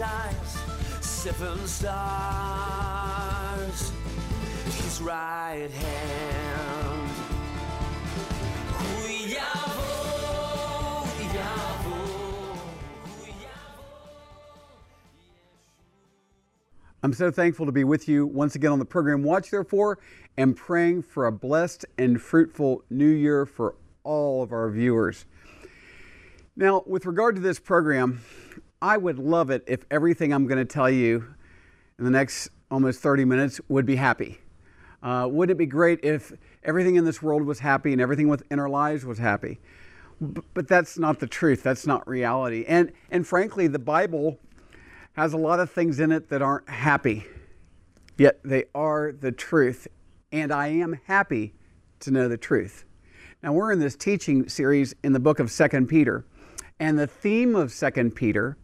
Eyes, seven stars, his right hand. I'm so thankful to be with you once again on the program. Watch, therefore, and praying for a blessed and fruitful new year for all of our viewers. Now, with regard to this program, I would love it if everything I'm going to tell you in the next almost 30 minutes would be happy. Uh, wouldn't it be great if everything in this world was happy and everything within our lives was happy? B- but that's not the truth. That's not reality. And, and frankly, the Bible has a lot of things in it that aren't happy, yet they are the truth. And I am happy to know the truth. Now, we're in this teaching series in the book of Second Peter, and the theme of Second Peter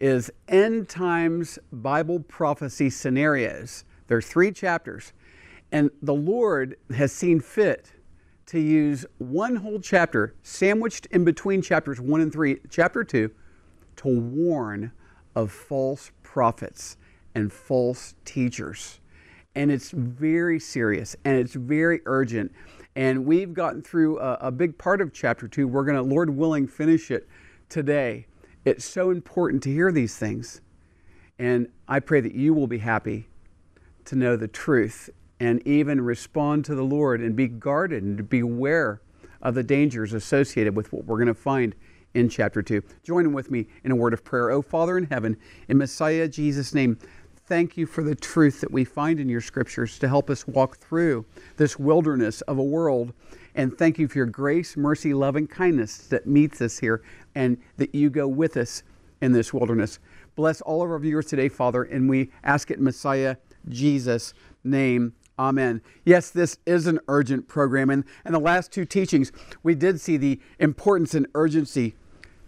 is end times Bible prophecy scenarios. There's three chapters, and the Lord has seen fit to use one whole chapter sandwiched in between chapters 1 and 3, chapter 2, to warn of false prophets and false teachers. And it's very serious and it's very urgent. And we've gotten through a, a big part of chapter two. We're going to, Lord willing, finish it today. It's so important to hear these things. And I pray that you will be happy to know the truth and even respond to the Lord and be guarded and to be aware of the dangers associated with what we're going to find in chapter 2. Join in with me in a word of prayer. Oh, Father in heaven, in Messiah Jesus' name, thank you for the truth that we find in your scriptures to help us walk through this wilderness of a world. And thank you for your grace, mercy, love, and kindness that meets us here and that you go with us in this wilderness. Bless all of our viewers today, Father, and we ask it in Messiah Jesus' name. Amen. Yes, this is an urgent program. And in the last two teachings, we did see the importance and urgency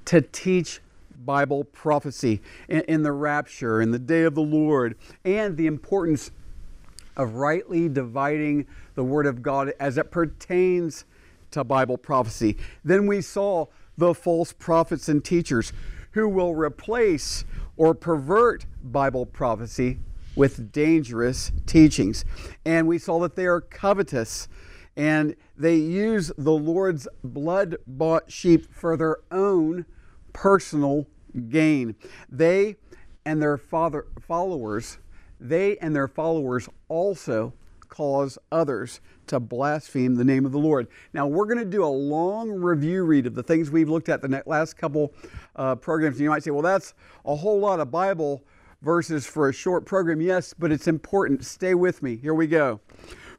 to teach Bible prophecy in, in the rapture, in the day of the Lord, and the importance of rightly dividing the Word of God as it pertains to Bible prophecy. Then we saw the false prophets and teachers who will replace or pervert Bible prophecy with dangerous teachings. And we saw that they are covetous and they use the Lord's blood bought sheep for their own personal gain. They and their father, followers, they and their followers also cause others to blaspheme the name of the Lord. Now, we're going to do a long review read of the things we've looked at the last couple uh, programs. And you might say, well, that's a whole lot of Bible verses for a short program. Yes, but it's important. Stay with me. Here we go.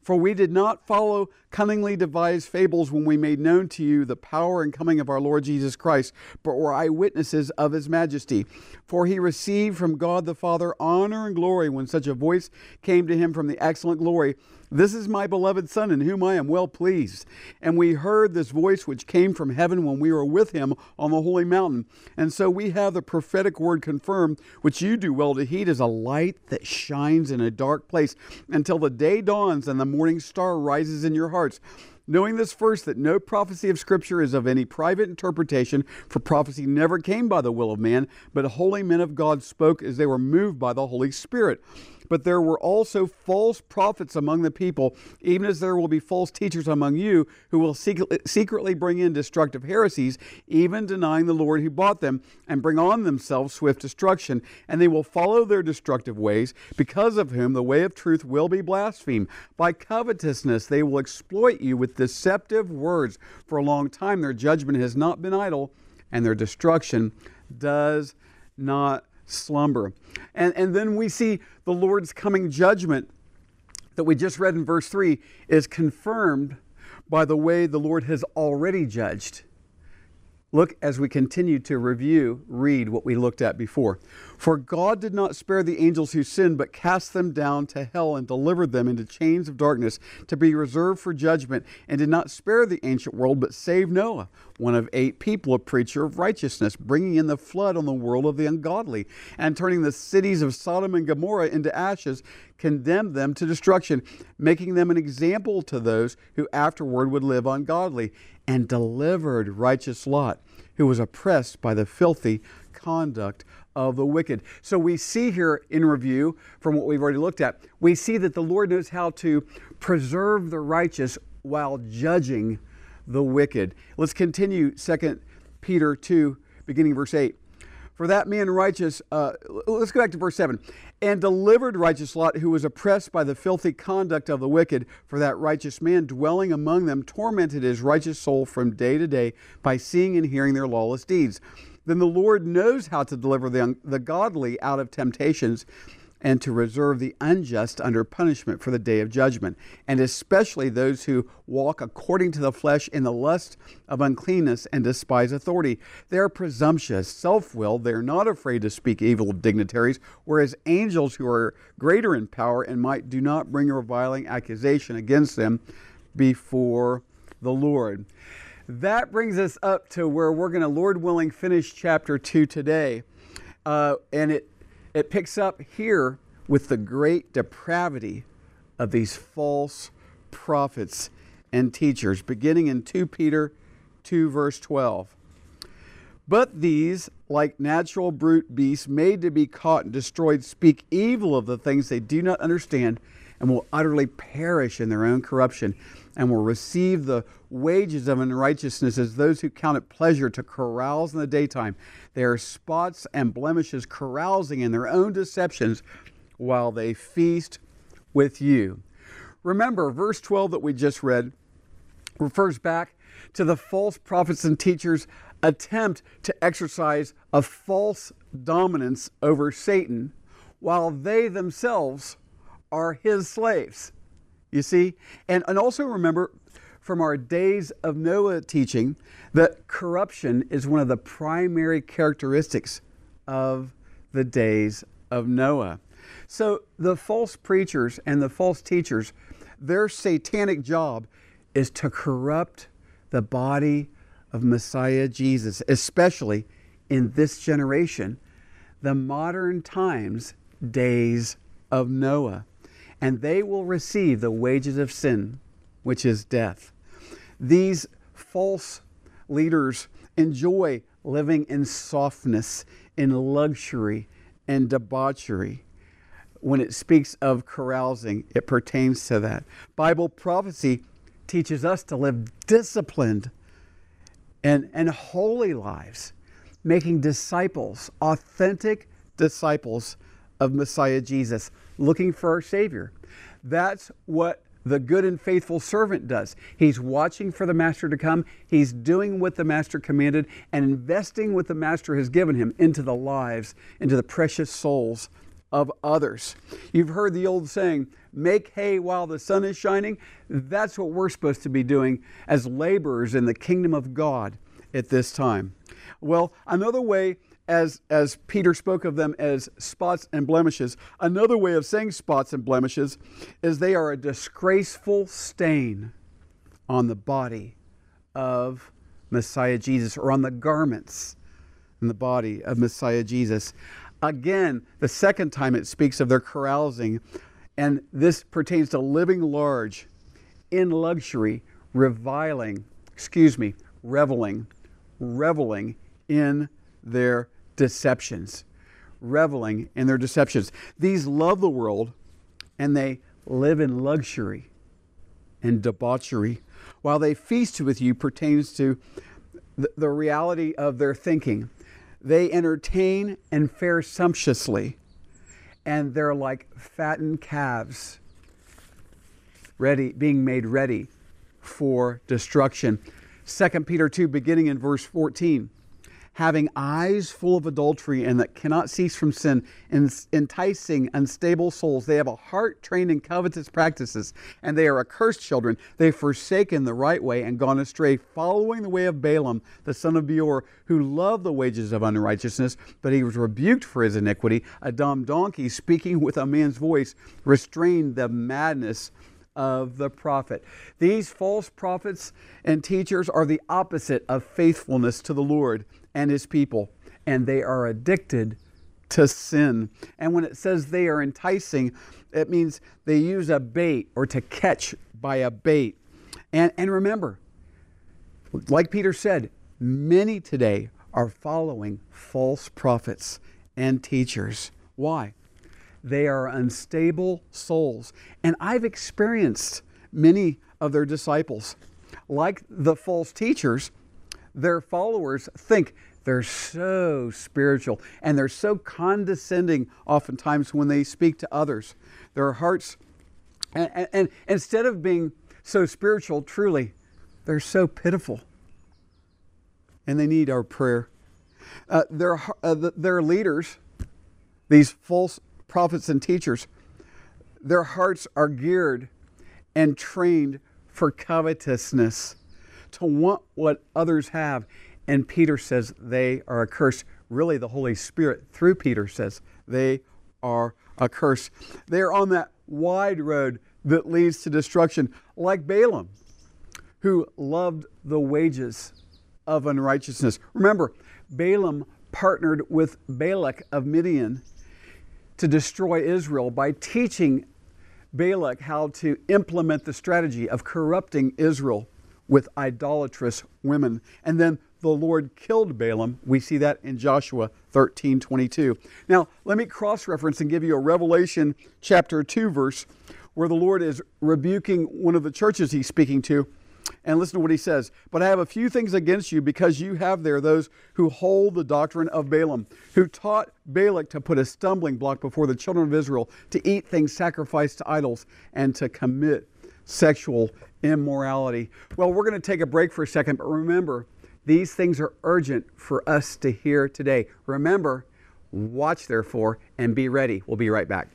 For we did not follow cunningly devised fables when we made known to you the power and coming of our Lord Jesus Christ, but were eyewitnesses of his majesty. For he received from God the Father honor and glory when such a voice came to him from the excellent glory. This is my beloved Son, in whom I am well pleased. And we heard this voice which came from heaven when we were with him on the holy mountain. And so we have the prophetic word confirmed, which you do well to heed as a light that shines in a dark place until the day dawns and the morning star rises in your hearts. Knowing this first, that no prophecy of Scripture is of any private interpretation, for prophecy never came by the will of man, but holy men of God spoke as they were moved by the Holy Spirit. But there were also false prophets among the people, even as there will be false teachers among you who will secretly bring in destructive heresies, even denying the Lord who bought them, and bring on themselves swift destruction. And they will follow their destructive ways, because of whom the way of truth will be blasphemed. By covetousness they will exploit you with deceptive words. For a long time their judgment has not been idle, and their destruction does not slumber. And, and then we see the Lord's coming judgment that we just read in verse 3 is confirmed by the way the Lord has already judged. Look as we continue to review, read what we looked at before. For God did not spare the angels who sinned, but cast them down to hell and delivered them into chains of darkness to be reserved for judgment, and did not spare the ancient world, but saved Noah, one of eight people, a preacher of righteousness, bringing in the flood on the world of the ungodly, and turning the cities of Sodom and Gomorrah into ashes, condemned them to destruction, making them an example to those who afterward would live ungodly, and delivered righteous Lot, who was oppressed by the filthy conduct of the wicked. So we see here in review from what we've already looked at, we see that the Lord knows how to preserve the righteous while judging the wicked. Let's continue 2 Peter 2, beginning verse 8. For that man righteous, uh, let's go back to verse 7. And delivered righteous Lot, who was oppressed by the filthy conduct of the wicked, for that righteous man dwelling among them tormented his righteous soul from day to day by seeing and hearing their lawless deeds then the Lord knows how to deliver the, the godly out of temptations and to reserve the unjust under punishment for the day of judgment, and especially those who walk according to the flesh in the lust of uncleanness and despise authority. They are presumptuous, self willed, they are not afraid to speak evil of dignitaries, whereas angels who are greater in power and might do not bring a reviling accusation against them before the Lord. That brings us up to where we're going to, Lord willing, finish chapter 2 today. Uh, and it, it picks up here with the great depravity of these false prophets and teachers, beginning in 2 Peter 2, verse 12. But these, like natural brute beasts made to be caught and destroyed, speak evil of the things they do not understand and will utterly perish in their own corruption and will receive the wages of unrighteousness as those who count it pleasure to carouse in the daytime. They are spots and blemishes carousing in their own deceptions while they feast with you. Remember, verse 12 that we just read refers back to the false prophets and teachers' attempt to exercise a false dominance over Satan while they themselves are his slaves. You see? And, and also remember from our days of Noah teaching that corruption is one of the primary characteristics of the days of Noah. So the false preachers and the false teachers, their satanic job is to corrupt the body of Messiah Jesus, especially in this generation, the modern times, days of Noah and they will receive the wages of sin, which is death. These false leaders enjoy living in softness, in luxury, and debauchery. When it speaks of carousing, it pertains to that. Bible prophecy teaches us to live disciplined and, and holy lives, making disciples, authentic disciples of Messiah Jesus, looking for our Savior. That's what the good and faithful servant does. He's watching for the master to come. He's doing what the master commanded and investing what the master has given him into the lives, into the precious souls of others. You've heard the old saying, make hay while the sun is shining. That's what we're supposed to be doing as laborers in the kingdom of God at this time. Well, another way as, as Peter spoke of them as spots and blemishes, another way of saying spots and blemishes is they are a disgraceful stain on the body of Messiah Jesus or on the garments in the body of Messiah Jesus. Again, the second time it speaks of their carousing, and this pertains to living large in luxury reviling, excuse me, reveling, reveling in their deceptions. Reveling in their deceptions. These love the world and they live in luxury and debauchery. While they feast with you pertains to the, the reality of their thinking. They entertain and fare sumptuously, and they're like fattened calves, ready, being made ready for destruction. 2 Peter 2, beginning in verse 14 having eyes full of adultery and that cannot cease from sin, enticing unstable souls. They have a heart trained in covetous practices, and they are accursed children. They've forsaken the right way and gone astray, following the way of Balaam, the son of Beor, who loved the wages of unrighteousness, but he was rebuked for his iniquity. A dumb donkey, speaking with a man's voice, restrained the madness of the prophet. These false prophets and teachers are the opposite of faithfulness to the Lord and his people, and they are addicted to sin. And when it says they are enticing, it means they use a bait or to catch by a bait. And, and remember, like Peter said, many today are following false prophets and teachers. Why? They are unstable souls. And I've experienced many of their disciples. Like the false teachers, their followers think they're so spiritual and they're so condescending oftentimes when they speak to others. Their hearts, and, and, and instead of being so spiritual, truly, they're so pitiful. And they need our prayer. Uh, their, uh, their leaders, these false prophets and teachers, their hearts are geared and trained for covetousness, to want what others have. And Peter says they are a curse. Really, the Holy Spirit, through Peter, says they are a curse. They are on that wide road that leads to destruction, like Balaam, who loved the wages of unrighteousness. Remember, Balaam partnered with Balak of Midian to destroy Israel by teaching Balak how to implement the strategy of corrupting Israel with idolatrous women. And then the Lord killed Balaam. We see that in Joshua 13 22. Now, let me cross reference and give you a Revelation chapter 2 verse where the Lord is rebuking one of the churches he's speaking to and listen to what he says. But I have a few things against you because you have there those who hold the doctrine of Balaam, who taught Balak to put a stumbling block before the children of Israel, to eat things sacrificed to idols, and to commit sexual immorality. Well, we're going to take a break for a second, but remember, these things are urgent for us to hear today. Remember, watch therefore and be ready. We'll be right back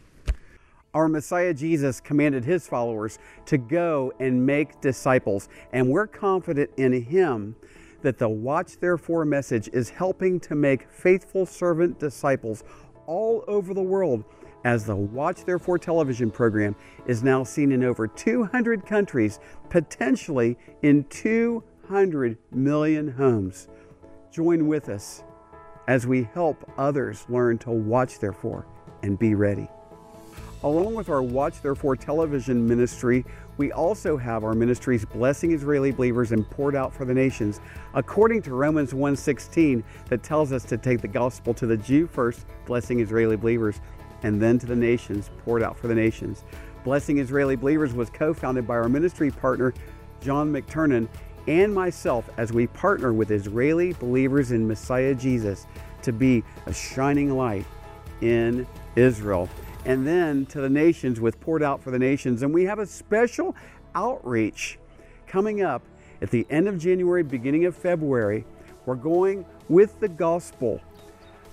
our Messiah Jesus commanded his followers to go and make disciples. And we're confident in him that the Watch Therefore message is helping to make faithful servant disciples all over the world as the Watch Therefore television program is now seen in over 200 countries, potentially in 200 million homes. Join with us as we help others learn to watch therefore and be ready. Along with our Watch Therefore television ministry, we also have our ministries blessing Israeli believers and poured out for the nations, according to Romans 1:16 that tells us to take the gospel to the Jew first, blessing Israeli believers, and then to the nations, poured out for the nations. Blessing Israeli Believers was co-founded by our ministry partner John McTernan and myself as we partner with Israeli believers in Messiah Jesus to be a shining light in Israel and then to the nations with Poured Out for the Nations. And we have a special outreach coming up at the end of January, beginning of February. We're going with the gospel,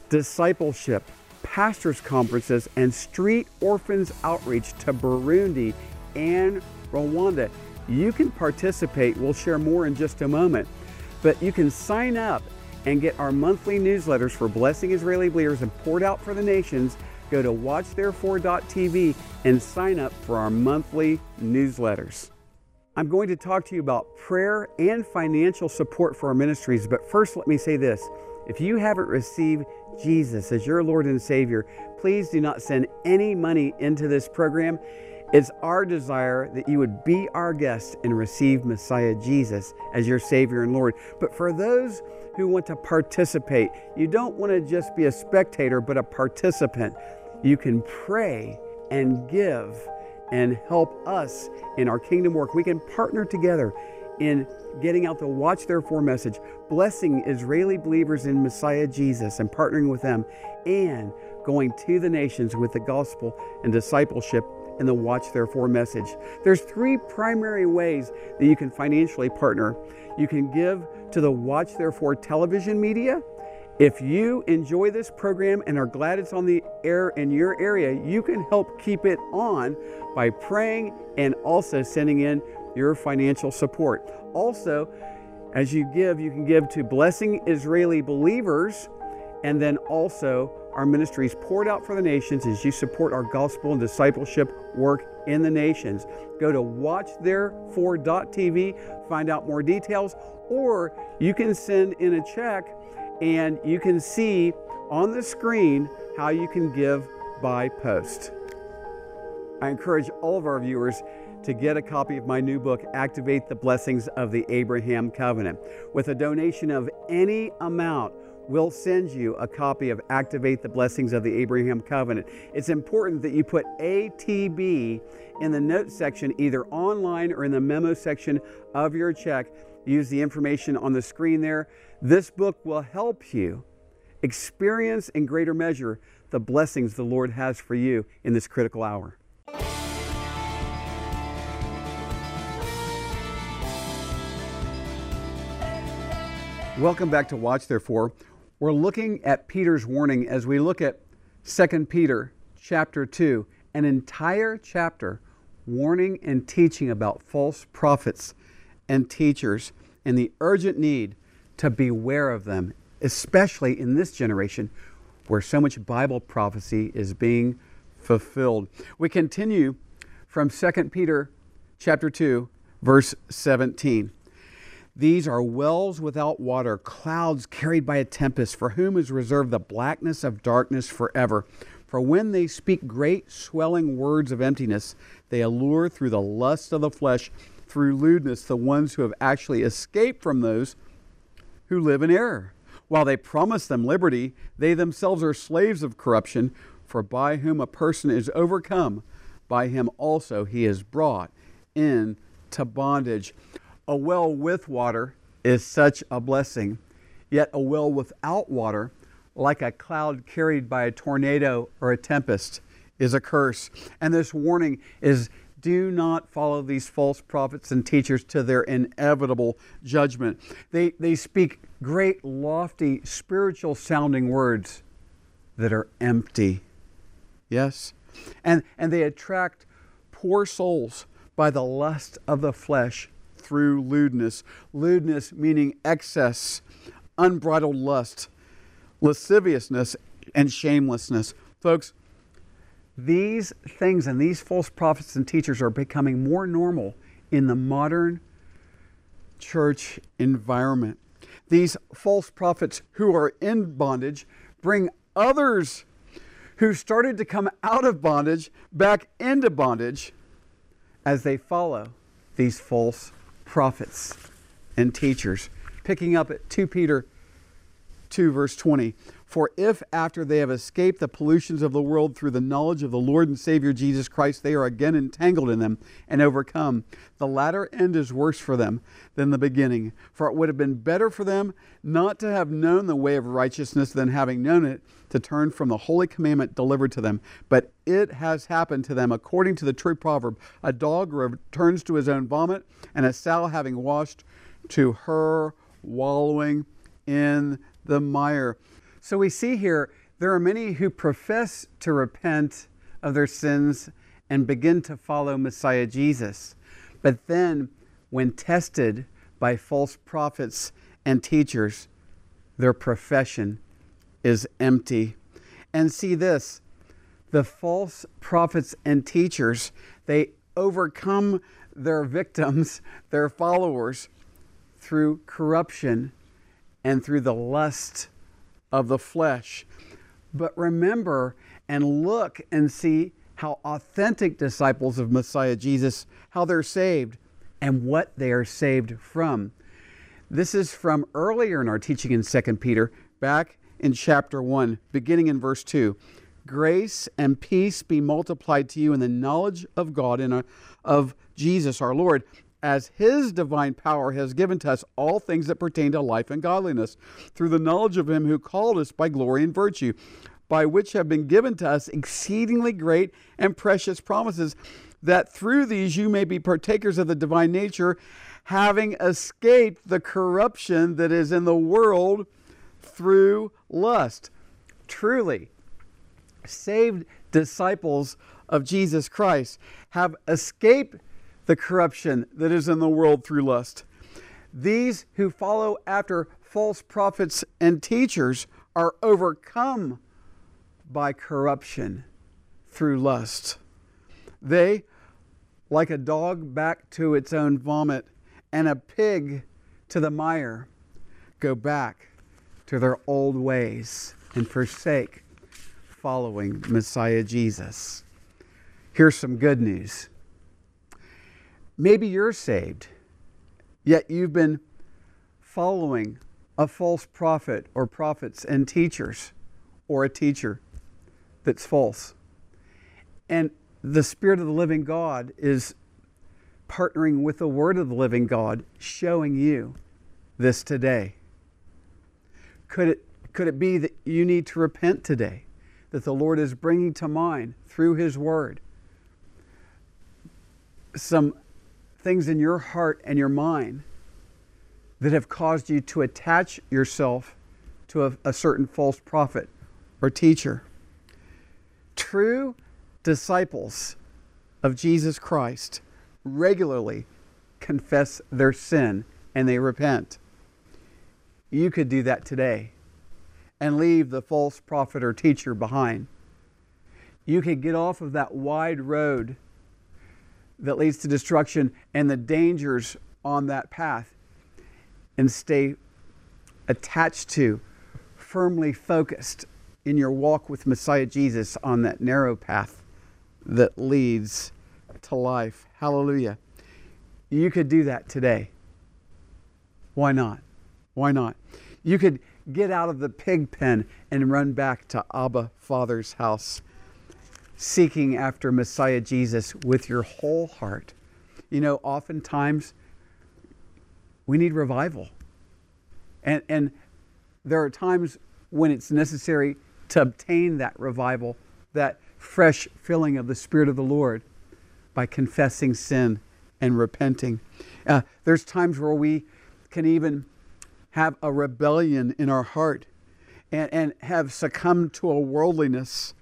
discipleship, pastors' conferences, and street orphans outreach to Burundi and Rwanda. You can participate. We'll share more in just a moment. But you can sign up and get our monthly newsletters for Blessing Israeli Believers and Poured Out for the Nations go to watchtherefore.tv and sign up for our monthly newsletters. I'm going to talk to you about prayer and financial support for our ministries, but first let me say this. If you haven't received Jesus as your Lord and Savior, please do not send any money into this program. It's our desire that you would be our guest and receive Messiah Jesus as your Savior and Lord. But for those who want to participate, you don't want to just be a spectator, but a participant. You can pray and give and help us in our kingdom work. We can partner together in getting out the Watch Therefore message, blessing Israeli believers in Messiah Jesus and partnering with them, and going to the nations with the gospel and discipleship and the Watch Therefore message. There's three primary ways that you can financially partner. You can give to the Watch Therefore television media. If you enjoy this program and are glad it's on the air in your area, you can help keep it on by praying and also sending in your financial support. Also, as you give, you can give to Blessing Israeli Believers and then also our ministries poured out for the nations as you support our gospel and discipleship work in the nations. Go to watchtherefore.tv, find out more details, or you can send in a check and you can see on the screen how you can give by post. I encourage all of our viewers to get a copy of my new book, Activate the Blessings of the Abraham Covenant. With a donation of any amount, we'll send you a copy of Activate the Blessings of the Abraham Covenant. It's important that you put ATB in the note section, either online or in the memo section of your check. Use the information on the screen there. This book will help you experience in greater measure the blessings the Lord has for you in this critical hour. Welcome back to Watch Therefore. We're looking at Peter's warning as we look at 2 Peter chapter 2, an entire chapter warning and teaching about false prophets and teachers and the urgent need to beware of them, especially in this generation where so much Bible prophecy is being fulfilled. We continue from 2 Peter chapter 2 verse 17. These are wells without water, clouds carried by a tempest, for whom is reserved the blackness of darkness forever. For when they speak great swelling words of emptiness, they allure through the lust of the flesh, through lewdness, the ones who have actually escaped from those who live in error. While they promise them liberty, they themselves are slaves of corruption, for by whom a person is overcome, by him also he is brought into bondage. A well with water is such a blessing, yet a well without water, like a cloud carried by a tornado or a tempest, is a curse. And this warning is do not follow these false prophets and teachers to their inevitable judgment. They, they speak great, lofty, spiritual sounding words that are empty. Yes? And, and they attract poor souls by the lust of the flesh through lewdness. Lewdness meaning excess, unbridled lust, lasciviousness, and shamelessness. Folks, these things and these false prophets and teachers are becoming more normal in the modern church environment. These false prophets who are in bondage bring others who started to come out of bondage back into bondage as they follow these false prophets and teachers. Picking up at 2 Peter 2, verse 20. For if after they have escaped the pollutions of the world through the knowledge of the Lord and Savior Jesus Christ, they are again entangled in them and overcome, the latter end is worse for them than the beginning. For it would have been better for them not to have known the way of righteousness than having known it to turn from the holy commandment delivered to them. But it has happened to them according to the true proverb a dog returns to his own vomit, and a sow having washed to her wallowing in the mire. So we see here there are many who profess to repent of their sins and begin to follow Messiah Jesus. But then, when tested by false prophets and teachers, their profession is empty. And see this the false prophets and teachers, they overcome their victims, their followers, through corruption and through the lust of the flesh. But remember and look and see how authentic disciples of Messiah Jesus, how they're saved, and what they are saved from. This is from earlier in our teaching in 2 Peter, back in chapter 1, beginning in verse 2. Grace and peace be multiplied to you in the knowledge of God and uh, of Jesus our Lord, as his divine power has given to us all things that pertain to life and godliness, through the knowledge of him who called us by glory and virtue, by which have been given to us exceedingly great and precious promises, that through these you may be partakers of the divine nature having escaped the corruption that is in the world through lust. Truly, saved disciples of Jesus Christ have escaped the corruption that is in the world through lust. These who follow after false prophets and teachers are overcome by corruption through lust. They, like a dog back to its own vomit, and a pig to the mire go back to their old ways and forsake following Messiah Jesus. Here's some good news. Maybe you're saved, yet you've been following a false prophet or prophets and teachers or a teacher that's false. And the Spirit of the living God is partnering with the Word of the living God, showing you this today? Could it, could it be that you need to repent today? That the Lord is bringing to mind through His Word some things in your heart and your mind that have caused you to attach yourself to a, a certain false prophet or teacher. True disciples of Jesus Christ regularly confess their sin and they repent. You could do that today and leave the false prophet or teacher behind. You could get off of that wide road that leads to destruction and the dangers on that path and stay attached to, firmly focused in your walk with Messiah Jesus on that narrow path that leads to life. Hallelujah. You could do that today. Why not? Why not? You could get out of the pig pen and run back to Abba Father's house, seeking after Messiah Jesus with your whole heart. You know, oftentimes we need revival. And, and there are times when it's necessary to obtain that revival, that fresh filling of the Spirit of the Lord by confessing sin and repenting. Uh, there's times where we can even have a rebellion in our heart and, and have succumbed to a worldliness.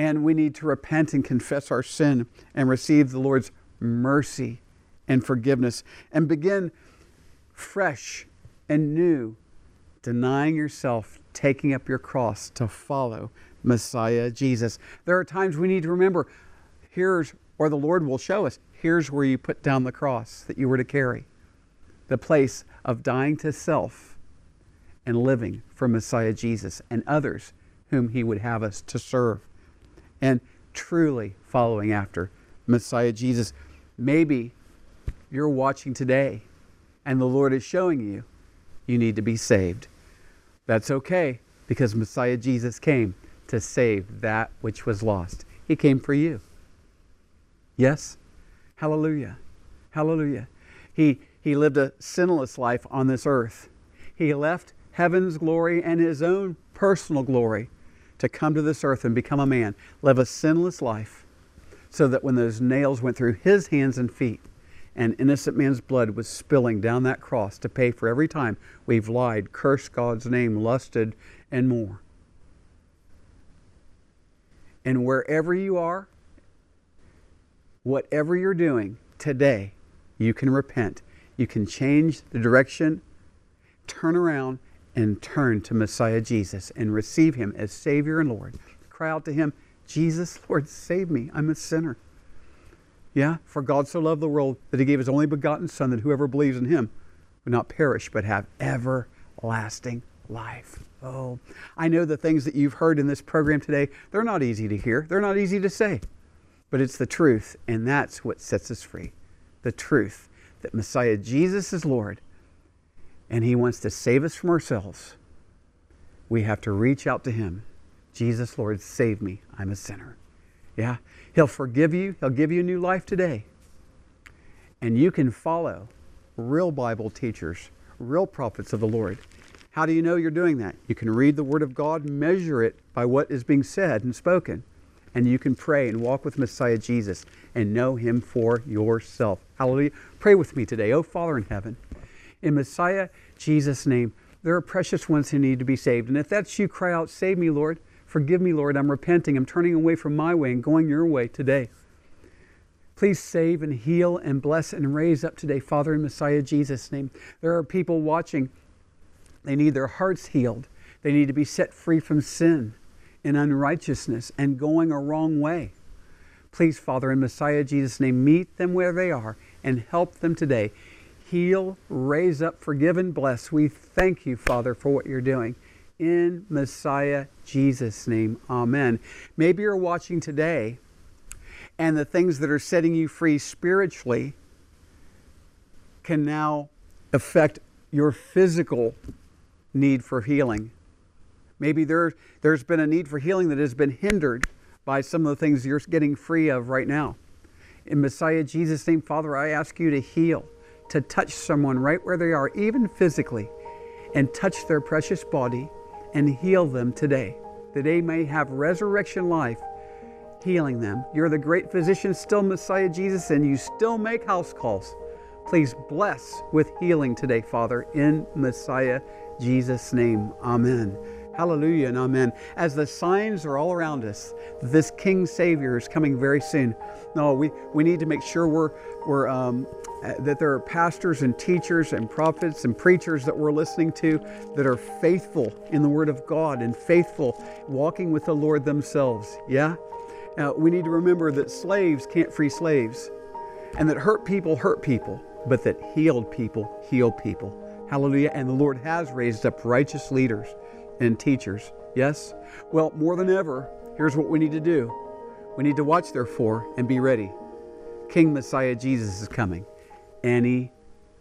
And we need to repent and confess our sin and receive the Lord's mercy and forgiveness and begin fresh and new, denying yourself, taking up your cross to follow Messiah Jesus. There are times we need to remember here's or the Lord will show us here's where you put down the cross that you were to carry the place of dying to self and living for Messiah Jesus and others whom He would have us to serve and truly following after Messiah Jesus. Maybe you're watching today and the Lord is showing you you need to be saved. That's okay because Messiah Jesus came to save that which was lost. He came for you. Yes? Hallelujah. Hallelujah. He, he lived a sinless life on this earth. He left heaven's glory and his own personal glory to come to this earth and become a man, live a sinless life, so that when those nails went through his hands and feet, and innocent man's blood was spilling down that cross to pay for every time we've lied, cursed God's name, lusted, and more. And wherever you are, whatever you're doing today, you can repent. You can change the direction, turn around, and turn to Messiah Jesus and receive Him as Savior and Lord. Cry out to Him, Jesus, Lord, save me. I'm a sinner. Yeah, for God so loved the world that He gave His only begotten Son, that whoever believes in Him would not perish but have everlasting life. Oh, I know the things that you've heard in this program today, they're not easy to hear, they're not easy to say. but it's the truth, and that's what sets us free. The truth that Messiah Jesus is Lord, and He wants to save us from ourselves. We have to reach out to Him. Jesus, Lord, save me. I'm a sinner. Yeah, He'll forgive you, He'll give you a new life today. And you can follow real Bible teachers, real prophets of the Lord. How do you know you're doing that? You can read the Word of God, measure it by what is being said and spoken, and you can pray and walk with Messiah Jesus and know Him for yourself. Hallelujah. Pray with me today. Oh, Father in heaven, in Messiah Jesus' name, there are precious ones who need to be saved. And if that's you, cry out, Save me, Lord. Forgive me, Lord. I'm repenting. I'm turning away from my way and going your way today. Please save and heal and bless and raise up today, Father in Messiah Jesus' name. There are people watching. They need their hearts healed. They need to be set free from sin and unrighteousness and going a wrong way. Please, Father, in Messiah Jesus' name, meet them where they are and help them today. Heal, raise up, forgive, and bless. We thank you, Father, for what you're doing. In Messiah Jesus' name, amen. Maybe you're watching today and the things that are setting you free spiritually can now affect your physical need for healing. Maybe there, there's been a need for healing that has been hindered by some of the things you're getting free of right now. In Messiah Jesus' name, Father, I ask you to heal, to touch someone right where they are, even physically, and touch their precious body and heal them today, that they may have resurrection life healing them. You're the great physician, still Messiah Jesus, and you still make house calls. Please bless with healing today, Father, in Messiah Jesus' name. Amen. Hallelujah and amen. As the signs are all around us, this King Savior is coming very soon. No, we, we need to make sure we're, we're um, that there are pastors and teachers and prophets and preachers that we're listening to that are faithful in the Word of God and faithful walking with the Lord themselves. Yeah? Now, we need to remember that slaves can't free slaves, and that hurt people hurt people, but that healed people heal people. Hallelujah. And the Lord has raised up righteous leaders and teachers. Yes? Well, more than ever, here's what we need to do we need to watch, therefore, and be ready. King Messiah Jesus is coming any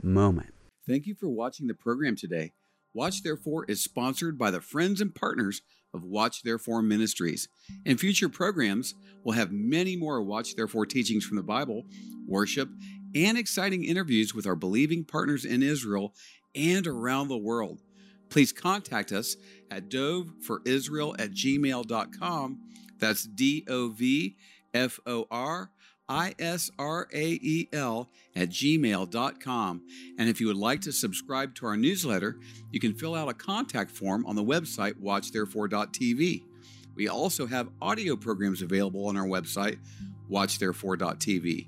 moment. Thank you for watching the program today. Watch Therefore is sponsored by the friends and partners of Watch Therefore Ministries. In future programs, we'll have many more Watch Therefore teachings from the Bible, worship, and exciting interviews with our believing partners in Israel and around the world. Please contact us at dovforisrael at gmail.com. That's D O V F O R I S R A E L at gmail.com. And if you would like to subscribe to our newsletter, you can fill out a contact form on the website watchtherefore.tv. We also have audio programs available on our website, watchtherefore.tv.